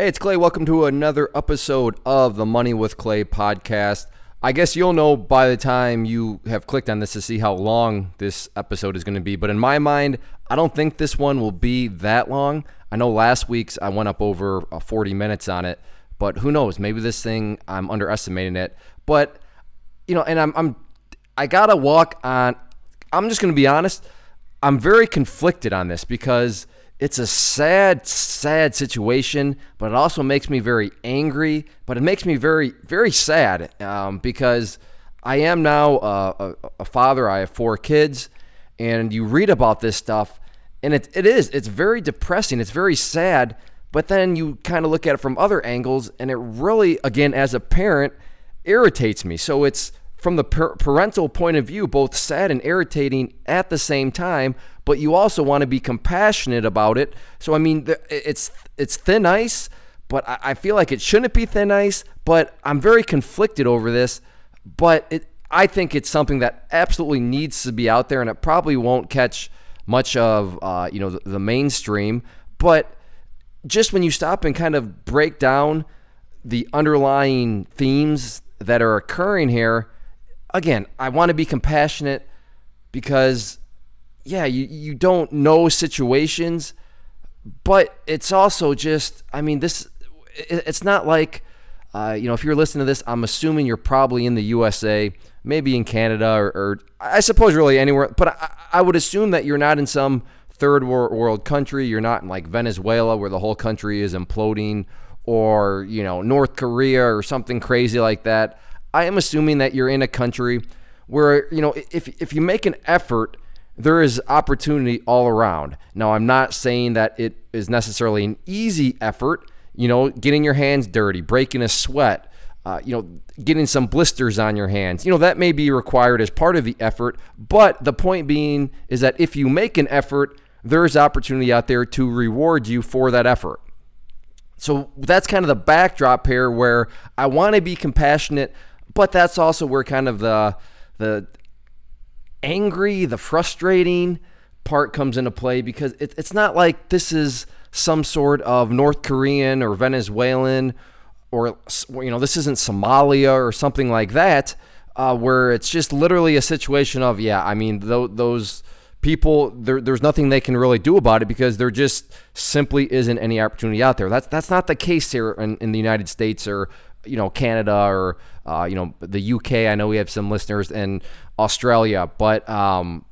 Hey, it's Clay. Welcome to another episode of the Money with Clay podcast. I guess you'll know by the time you have clicked on this to see how long this episode is going to be. But in my mind, I don't think this one will be that long. I know last week's I went up over uh, 40 minutes on it, but who knows? Maybe this thing I'm underestimating it. But you know, and I'm I'm I gotta walk on. I'm just going to be honest. I'm very conflicted on this because it's a sad, sad situation, but it also makes me very angry. But it makes me very, very sad um, because I am now a, a, father. I have four kids, and you read about this stuff, and it, it is. It's very depressing. It's very sad. But then you kind of look at it from other angles, and it really, again, as a parent, irritates me. So it's from the parental point of view, both sad and irritating at the same time, but you also want to be compassionate about it. So I mean, it's it's thin ice, but I feel like it shouldn't be thin ice. But I'm very conflicted over this. But it, I think it's something that absolutely needs to be out there, and it probably won't catch much of uh, you know the, the mainstream. But just when you stop and kind of break down the underlying themes that are occurring here again, I want to be compassionate because, yeah, you, you don't know situations, but it's also just, I mean, this, it's not like, uh, you know, if you're listening to this, I'm assuming you're probably in the USA, maybe in Canada, or, or I suppose really anywhere, but I, I would assume that you're not in some third world country. You're not in like Venezuela where the whole country is imploding or, you know, North Korea or something crazy like that. I am assuming that you're in a country where, you know, if, if you make an effort, there is opportunity all around. Now, I'm not saying that it is necessarily an easy effort, you know, getting your hands dirty, breaking a sweat, uh, you know, getting some blisters on your hands. You know, that may be required as part of the effort. But the point being is that if you make an effort, there is opportunity out there to reward you for that effort. So that's kind of the backdrop here where I want to be compassionate but that's also where kind of the the angry, the frustrating part comes into play because it, it's not like this is some sort of North Korean or Venezuelan or you know this isn't Somalia or something like that uh, where it's just literally a situation of yeah I mean th- those people there, there's nothing they can really do about it because there just simply isn't any opportunity out there. That's that's not the case here in, in the United States or you know Canada or uh, you know the UK. I know we have some listeners in Australia, but um,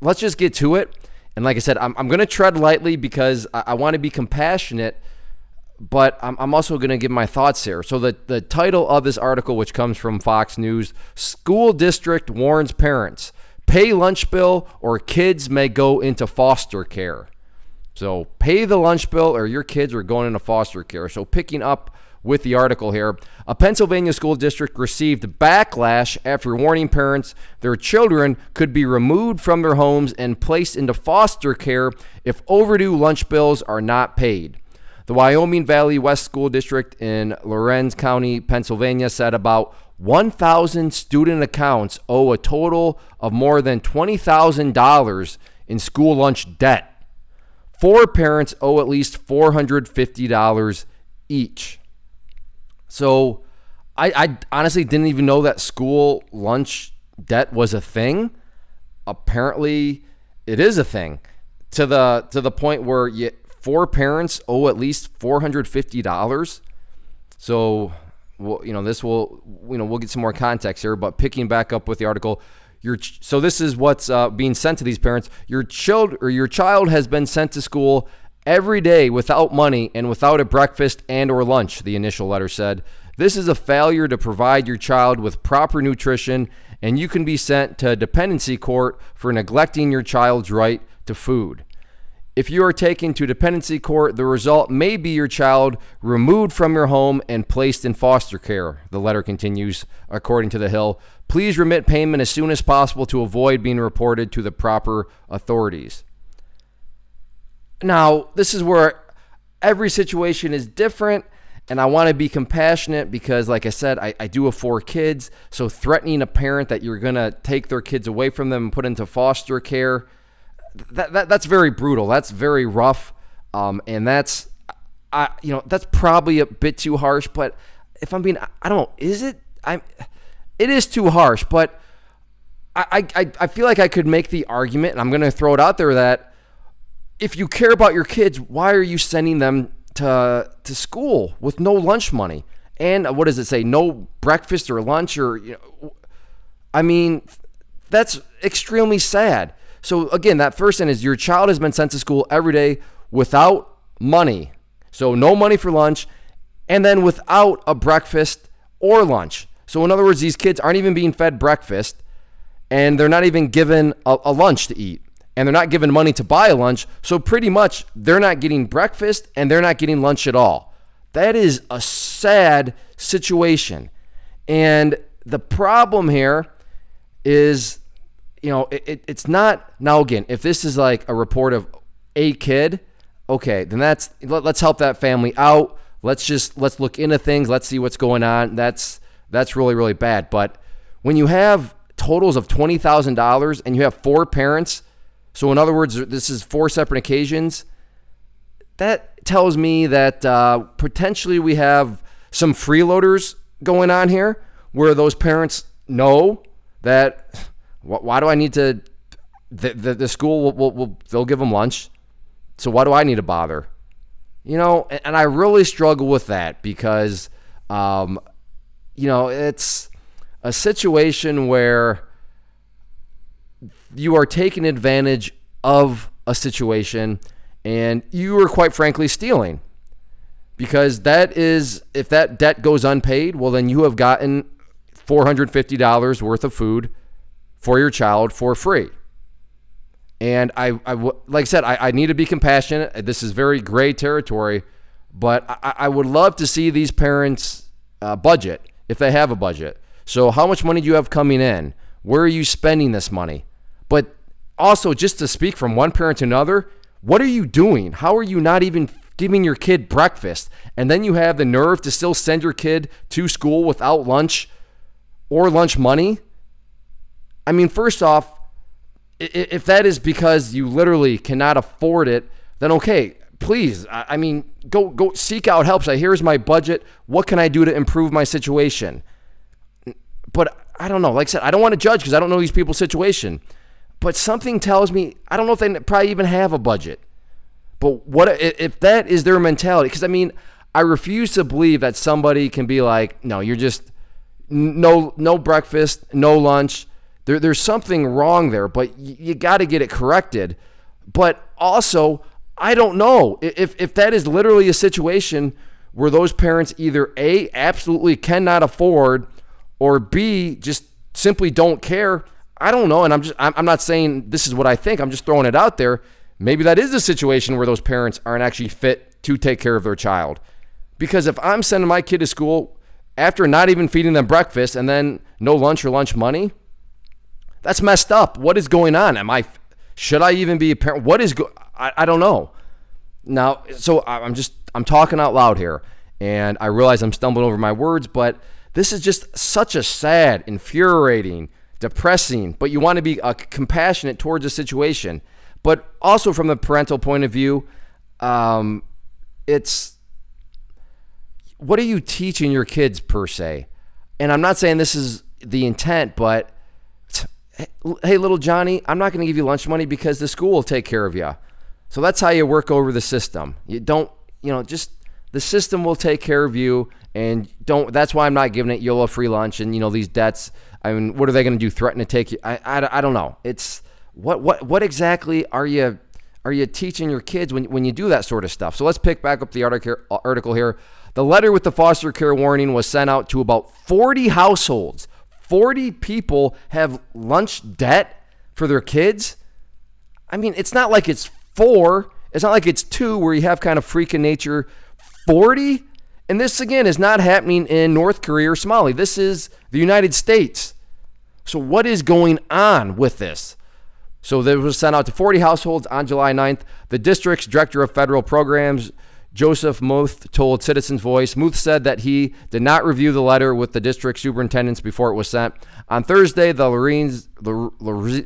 let's just get to it. And like I said, I'm, I'm going to tread lightly because I, I want to be compassionate, but I'm, I'm also going to give my thoughts here. So the the title of this article, which comes from Fox News, school district warns parents pay lunch bill or kids may go into foster care. So pay the lunch bill or your kids are going into foster care. So picking up with the article here. A Pennsylvania school district received backlash after warning parents their children could be removed from their homes and placed into foster care if overdue lunch bills are not paid. The Wyoming Valley West School District in Luzerne County, Pennsylvania said about 1,000 student accounts owe a total of more than $20,000 in school lunch debt. Four parents owe at least $450 each. So I, I honestly didn't even know that school lunch debt was a thing. Apparently, it is a thing to the to the point where you, four parents owe at least four hundred fifty dollars. So, well, you know, this will you know we'll get some more context here. But picking back up with the article, your so this is what's uh, being sent to these parents. Your child or your child has been sent to school every day without money and without a breakfast and or lunch, the initial letter said. This is a failure to provide your child with proper nutrition and you can be sent to dependency court for neglecting your child's right to food. If you are taken to dependency court, the result may be your child removed from your home and placed in foster care. The letter continues, according to The Hill. Please remit payment as soon as possible to avoid being reported to the proper authorities. Now, this is where every situation is different, and I want to be compassionate because, like I said, I, I do have four kids. So, threatening a parent that you're going to take their kids away from them and put into foster care, that, that that's very brutal. That's very rough. Um, and that's, I, you know, that's probably a bit too harsh. But if I'm being, I don't know, is it? I'm. It is too harsh, but I, I, I feel like I could make the argument, and I'm going to throw it out there that if you care about your kids, why are you sending them to to school with no lunch money? And uh, what does it say? No breakfast or lunch or you know, I mean, that's extremely sad. So again, that first thing is your child has been sent to school every day without money. So no money for lunch and then without a breakfast or lunch. So in other words, these kids aren't even being fed breakfast and they're not even given a, a lunch to eat and they're not given money to buy a lunch. So pretty much they're not getting breakfast and they're not getting lunch at all. That is a sad situation. And the problem here is, you know, it, it, it's not, now again, if this is like a report of a kid, okay, then that's, let, let's help that family out. Let's just, let's look into things. Let's see what's going on. That's, that's really, really bad. But when you have totals of $20,000 and you have four parents, so in other words, this is four separate occasions, that tells me that uh, potentially we have some freeloaders going on here where those parents know that why do I need to the, the, the school will, will, will, they'll give them lunch. So why do I need to bother? You know and, I really struggle with that because um, you know it's a situation where you are taking advantage of a situation and you are quite frankly stealing because that is if that debt goes unpaid well then you have gotten $450 worth of food for your child for free and I, I like I said, I, I need to be compassionate. This is very gray territory, but I, I would love to see these parents uh, budget if they have a budget. So, how much money do you have coming in? Where are you spending this money? But also, just to speak from one parent to another, what are you doing? How are you not even giving your kid breakfast? And then you have the nerve to still send your kid to school without lunch or lunch money? I mean, first off, if that is because you literally cannot afford it, then okay, please. I mean, go go seek out help. Say, here's my budget. What can I do to improve my situation? But I don't know. Like I said, I don't want to judge because I don't know these people's situation. But something tells me I don't know if they probably even have a budget. But what if that is their mentality? Because I mean, I refuse to believe that somebody can be like, no, you're just no no breakfast, no lunch. There, there's something wrong there, but you, you got to get it corrected. But also, I don't know if if that is literally a situation where those parents either a absolutely cannot afford, or b just simply don't care. I don't know, and I'm just I'm not saying this is what I think. I'm just throwing it out there. Maybe that is a situation where those parents aren't actually fit to take care of their child. Because if I'm sending my kid to school after not even feeding them breakfast and then no lunch or lunch money, that's messed up. What is going on? Am I should I even be a parent? What is go I, I don't know. Now, so I'm just I'm talking out loud here and I realize I'm stumbling over my words, but this is just such a sad, infuriating, depressing, but you want to be uh, compassionate towards the situation. But also from the parental point of view, um, it's what are you teaching your kids per se? And I'm not saying this is the intent, but hey, little Johnny, I'm not going to give you lunch money because the school will take care of you. So that's how you work over the system. You don't, you know, just the system will take care of you, and don't. That's why I'm not giving it you a free lunch and you know these debts. I mean, what are they going to do? Threaten to take you? I, I, I don't know. It's what what what exactly are you are you teaching your kids when when you do that sort of stuff? So let's pick back up the uh, article here. The letter with the foster care warning was sent out to about 40 households 40 people have lunch debt for their kids. I mean, it's not like it's four, it's not like it's two where you have kind of freak in nature. 40? And this, again, is not happening in North Korea or Somalia. This is the United States. So, what is going on with this? So, this was sent out to 40 households on July 9th. The district's director of federal programs, Joseph Muth told Citizens Voice. Muth said that he did not review the letter with the district superintendents before it was sent. On Thursday, the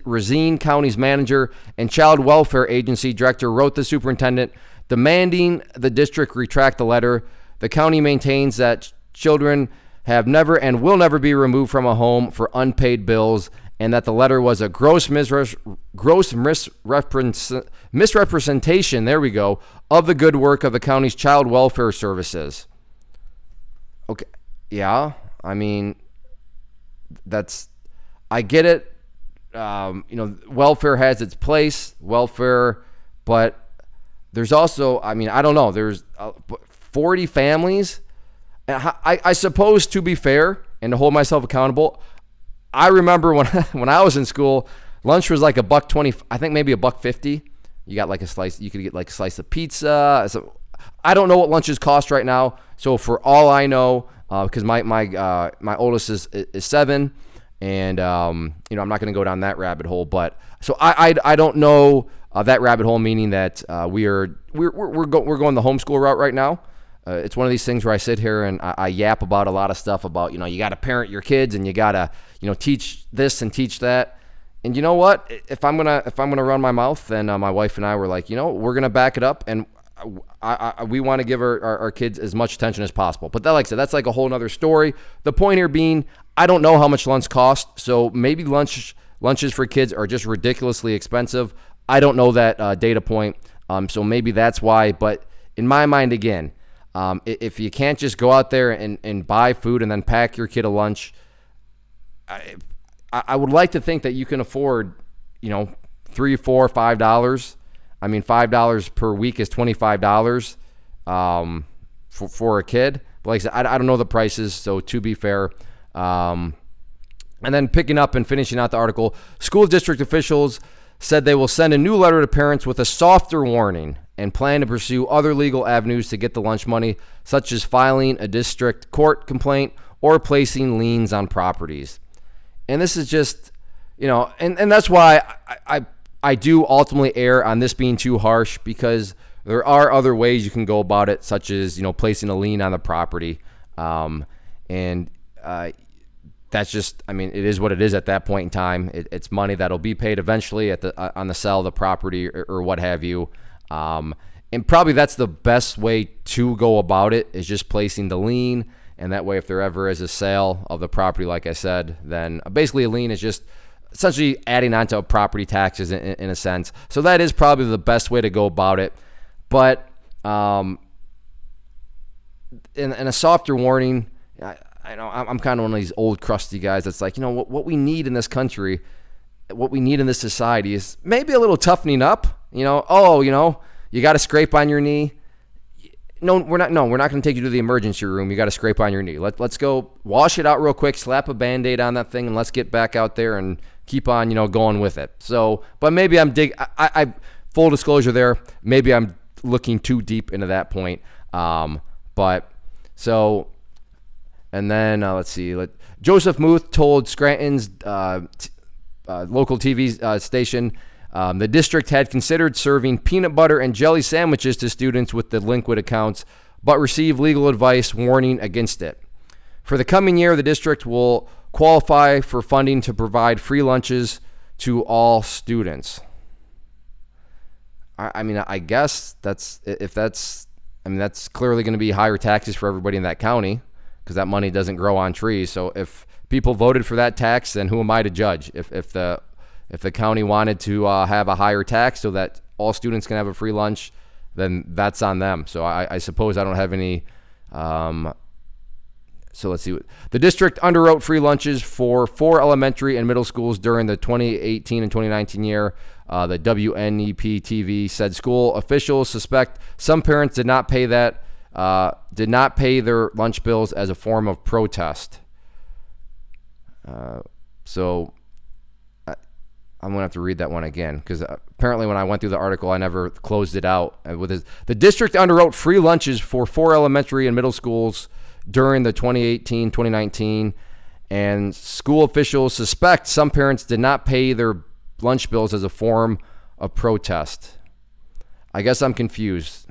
Racine County's manager and child welfare agency director wrote the superintendent demanding the district retract the letter. The county maintains that children have never and will never be removed from a home for unpaid bills, and that the letter was a gross, misre- gross misrepresentation, there we go, of the good work of the county's child welfare services. Okay, yeah, I mean, that's, I get it. Um, you know, welfare has its place, welfare, but there's also, I mean, I don't know, there's uh, 40 families I, I suppose to be fair and to hold myself accountable, I remember when when I was in school, lunch was like a buck twenty. I think maybe a buck fifty. You got like a slice. You could get like a slice of pizza. So I don't know what lunches cost right now. So for all I know, because uh, my my uh, my oldest is is seven, and um, you know I'm not going to go down that rabbit hole. But so I I, I don't know uh, that rabbit hole, meaning that uh, we are we're we're we're, go, we're going the homeschool route right now. Uh, it's one of these things where I sit here and I, I yap about a lot of stuff about, you know, you got to parent your kids and you got to, you know, teach this and teach that. And you know what? If I'm gonna if I'm gonna run my mouth, then uh, my wife and I were like, you know, we're gonna back it up, and I, I, we want to give our, our, our, kids as much attention as possible. But that, like I said, that's like a whole other story. The point here being, I don't know how much lunch costs, so maybe lunch lunches for kids are just ridiculously expensive. I don't know that uh, data point, um, so maybe that's why. But in my mind, again, um, if you can't just go out there and, and buy food and then pack your kid a lunch, I, I would like to think that you can afford, you know, three, four, five dollars. I mean, five dollars per week is twenty five dollars um, for for a kid. But like I said, I, I don't know the prices, so to be fair. Um, and then picking up and finishing out the article, school district officials said they will send a new letter to parents with a softer warning and plan to pursue other legal avenues to get the lunch money, such as filing a district court complaint or placing liens on properties. And this is just, you know, and, and that's why I, I, I do ultimately err on this being too harsh because there are other ways you can go about it, such as, you know, placing a lien on the property. Um, and, uh, that's just i mean it is what it is at that point in time it, it's money that'll be paid eventually at the uh, on the sale of the property or, or what have you um, and probably that's the best way to go about it is just placing the lien. And that way, if there ever is a sale of the property, like I said, then basically a lien is just essentially adding on to property taxes in, in, a sense. So that is probably the best way to go about it. But um, in, in a softer warning, I, I know I'm kind of one of these old crusty guys that's like, you know, what, what we need in this country, what we need in this society is maybe a little toughening up you know, oh, you know, you got to scrape on your knee. No, we're not. No, we're not going to take you to the emergency room. You got to scrape on your knee. Let, let's go wash it out real quick, slap a band aid on that thing, and let's get back out there and keep on, you know, going with it. So, but maybe I'm dig. I, I full disclosure there. Maybe I'm looking too deep into that point. Um, but so, and then uh, let's see. Let, Joseph Muth told Scranton's uh, t- uh, local TV uh, station um, the district had considered serving peanut butter and jelly sandwiches to students with delinquent accounts, but received legal advice warning against it. For the coming year, the district will qualify for funding to provide free lunches to all students. I, I mean, I guess that's if that's, I mean, that's clearly going to be higher taxes for everybody in that county because that money doesn't grow on trees. So if people voted for that tax, then who am I to judge? If, if the if the county wanted to uh, have a higher tax so that all students can have a free lunch, then that's on them. So I, I suppose I don't have any. Um, so let's see. The district underwrote free lunches for four elementary and middle schools during the 2018 and 2019 year. Uh, the WNEP TV said school officials suspect some parents did not pay that uh, did not pay their lunch bills as a form of protest. Uh, so I'm gonna have to read that one again because uh, apparently when I went through the article, I never closed it out. Uh, with his, the district underwrote free lunches for four elementary and middle schools during the 2018-2019, and school officials suspect some parents did not pay their lunch bills as a form of protest. I guess I'm confused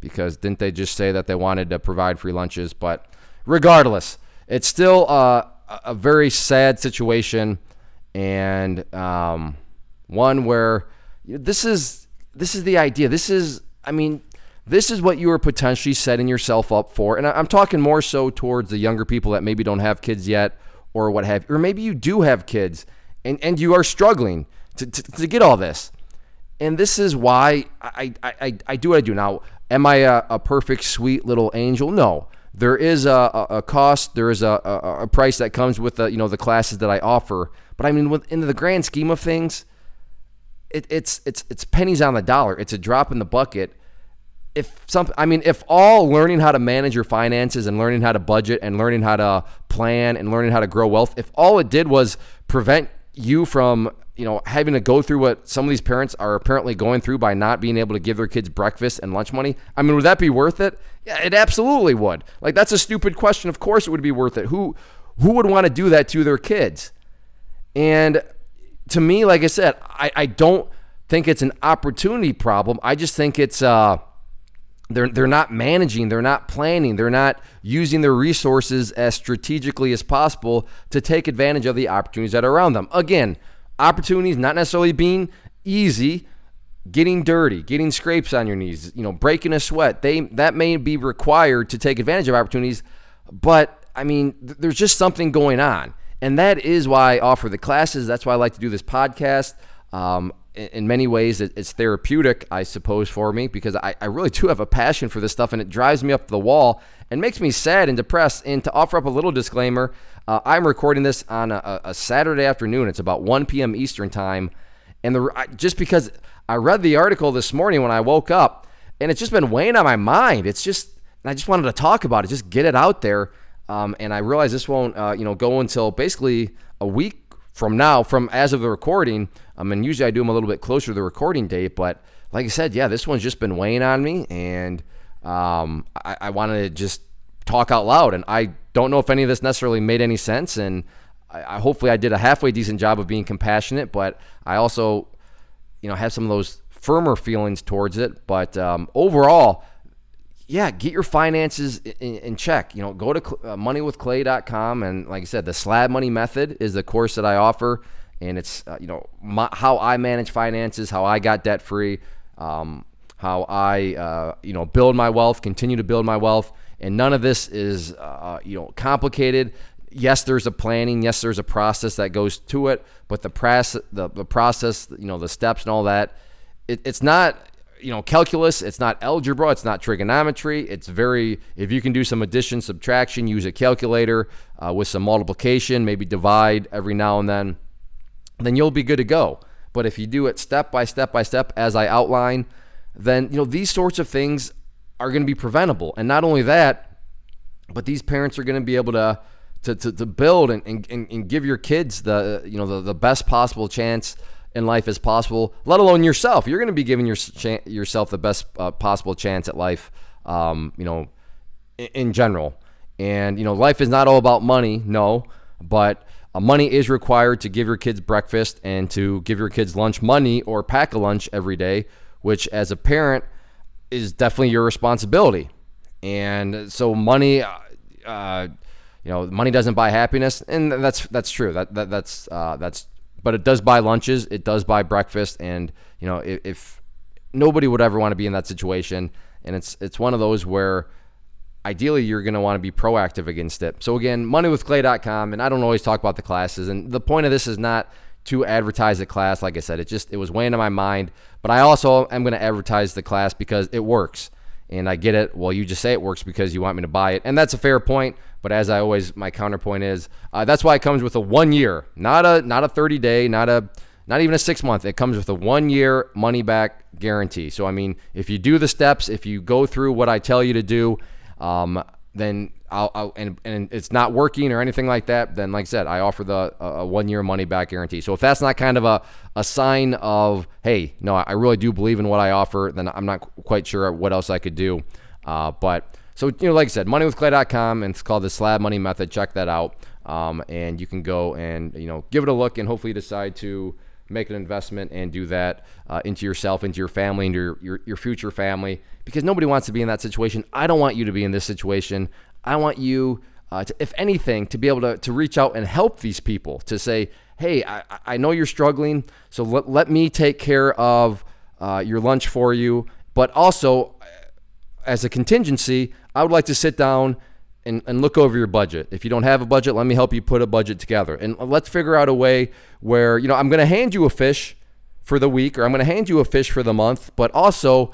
because didn't they just say that they wanted to provide free lunches? But regardless, it's still uh, a very sad situation and um, one where this is this is the idea. This is I mean, this is what you are potentially setting yourself up for. And I'm talking more so towards the younger people that maybe don't have kids yet or what have or maybe you do have kids and, and you are struggling to, to, to get all this. And this is why I, I, I do what I do. Now, am I a, a perfect, sweet little angel? No. There is a, a, a cost, there is a, a, a, price that comes with the, you know, the classes that I offer. But I mean, in the grand scheme of things, it, it's, it's, it's pennies on the dollar. It's a drop in the bucket. If some I mean if all learning how to manage your finances and learning how to budget and learning how to plan and learning how to grow wealth if all it did was prevent you from you know having to go through what some of these parents are apparently going through by not being able to give their kids breakfast and lunch money I mean would that be worth it? Yeah it absolutely would. Like that's a stupid question. Of course it would be worth it. Who who would want to do that to their kids and to me like I said I, I don't think it's an opportunity problem I just think it's uh they're they're not managing, they're not planning, they're not using their resources as strategically as possible to take advantage of the opportunities that are around them. Again, opportunities not necessarily being easy, getting dirty, getting scrapes on your knees, you know, breaking a sweat. They that may be required to take advantage of opportunities, but I mean, th- there's just something going on. And that is why I offer the classes. That's why I like to do this podcast. Um, in many ways it's therapeutic i suppose for me because I, I really do have a passion for this stuff and it drives me up the wall and makes me sad and depressed. And to offer up a little disclaimer uh, i'm recording this on a, a, saturday afternoon. It's about 1 p.m eastern time. And the just because i read the article this morning when i woke up and it's just been weighing on my mind. It's just and i just wanted to talk about it just get it out there um, and i realize this won't uh, you know go until basically a week from now, from as of the recording, I mean, usually I do them a little bit closer to the recording date, but like I said, yeah, this one's just been weighing on me, and um, I, I wanted to just talk out loud. And I don't know if any of this necessarily made any sense, and I, I hopefully I did a halfway decent job of being compassionate, but I also, you know, have some of those firmer feelings towards it. But um, overall, yeah, get your finances in, in, check. You know, go to uh, moneywithclay.com and like I said, the slab money method is the course that I offer, and it's uh, you know my, how I manage finances, how I got debt free, um, how I uh, you know build my wealth, continue to build my wealth, and none of this is uh, you know complicated. Yes, there's a planning. Yes, there's a process that goes to it, but the process, the, the process, you know, the steps and all that, it, it's not you know, calculus, it's not algebra, it's not trigonometry. It's very, if you can do some addition, subtraction, use a calculator uh, with some multiplication, maybe divide every now and then, then you'll be good to go. But if you do it step by step by step, as I outline, then, you know, these sorts of things are going to be preventable. And not only that, but these parents are going to be able to, to, to, to build and, and, and give your kids the, you know, the, the best possible chance in life as possible, let alone yourself. You're going to be giving your, yourself the best uh, possible chance at life, um, you know, in, in, general. And, you know, life is not all about money, no, but uh, money is required to give your kids breakfast and to give your kids lunch money or pack a lunch every day, which as a parent is definitely your responsibility. And so money, uh, uh you know, money doesn't buy happiness, and that's that's true. That, that that's uh, that's but it does buy lunches, it does buy breakfast, and you know if, if nobody would ever want to be in that situation, and it's it's one of those where ideally you're going to want to be proactive against it. So again, moneywithclay.com, and I don't always talk about the classes, and the point of this is not to advertise the class. Like I said, it just it was weighing on my mind, but I also am going to advertise the class because it works. And I get it. Well, you just say it works because you want me to buy it. And that's a fair point. But as I always, my counterpoint is uh, that's why it comes with a one year, not a not a 30 day, not a not even a six month. It comes with a one year money back guarantee. So I mean, if you do the steps, if you go through what I tell you to do, um, then I'll, I'll, and, and it's not working or anything like that, then like I said, I offer the a one year money back guarantee. So if that's not kind of a, a sign of hey, no, I really do believe in what I offer, then I'm not quite sure what else I could do. Uh, but so you know, like I said, moneywithclay.com and it's called the Slab Money Method. Check that out, um, and you can go and you know give it a look and hopefully decide to make an investment and do that uh, into yourself, into your family, into your, your, your future family, because nobody wants to be in that situation. I don't want you to be in this situation. I want you, uh, to, if anything, to be able to, to reach out and help these people to say, hey, I, I know you're struggling, so let, let me take care of uh, your lunch for you. but also as a contingency, I would like to sit down and, and look over your budget. If you don't have a budget, let me help you put a budget together. And let's figure out a way where, you know, I'm going to hand you a fish for the week or I'm going to hand you a fish for the month, but also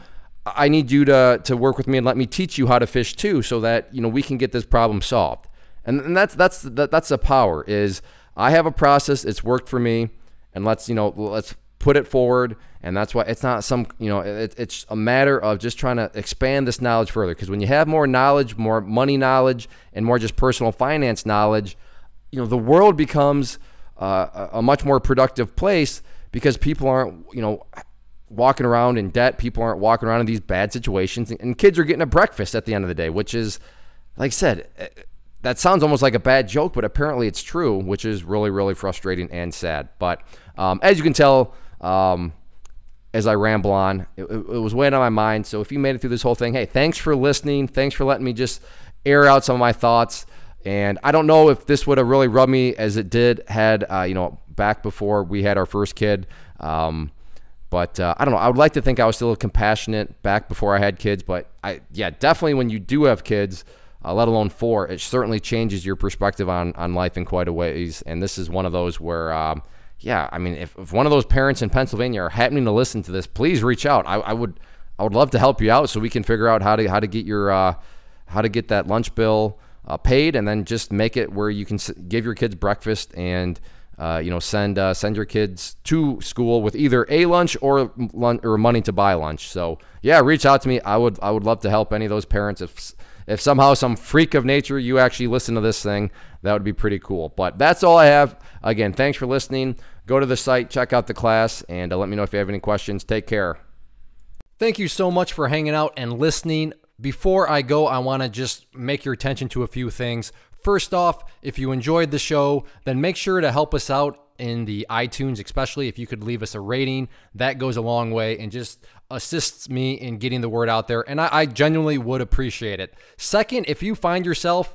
I need you to, to work with me and let me teach you how to fish too so that, you know, we can get this problem solved. And, and that's, that's, that, that's the power is I have a process. It's worked for me and let's, you know, let's put it forward and that's why it's not some you know it, it's a matter of just trying to expand this knowledge further. Because when you have more knowledge more money knowledge and more just personal finance knowledge you know the world becomes uh, a much more productive place because people aren't you know walking around in debt. People aren't walking around in these bad situations and kids are getting a breakfast at the end of the day which is like i said eh, that sounds almost like a bad joke but apparently it's true which is really really frustrating and sad. But um, as you can tell um, as I ramble on. It, it, was weighing on my mind. So if you made it through this whole thing, hey, thanks for listening. Thanks for letting me just air out some of my thoughts. And I don't know if this would have really rubbed me as it did had uh, you know back before we had our first kid. Um, but uh, I don't know. I would like to think I was still compassionate back before I had kids. But I yeah, definitely when you do have kids. Uh, let alone four, it certainly changes your perspective on on life in quite a ways. And this is one of those where um, yeah, I mean, if, if one of those parents in Pennsylvania are happening to listen to this, please reach out. I, I would I would love to help you out so we can figure out how to how to get your uh, how to get that lunch bill uh, paid, and then just make it where you can give your kids breakfast and uh, you know send uh, send your kids to school with either a lunch or lunch, or money to buy lunch. So yeah, reach out to me. I would I would love to help any of those parents if if somehow some freak of nature you actually listen to this thing, that would be pretty cool. But that's all I have. Again, thanks for listening. Go to the site, check out the class, and uh, let me know if you have any questions. Take care. Thank you so much for hanging out and listening. Before I go, I want to just make your attention to a few things. First off, if you enjoyed the show, then make sure to help us out in the iTunes, especially if you could leave us a rating. That goes a long way and just assists me in getting the word out there. And I, I genuinely would appreciate it. Second, if you find yourself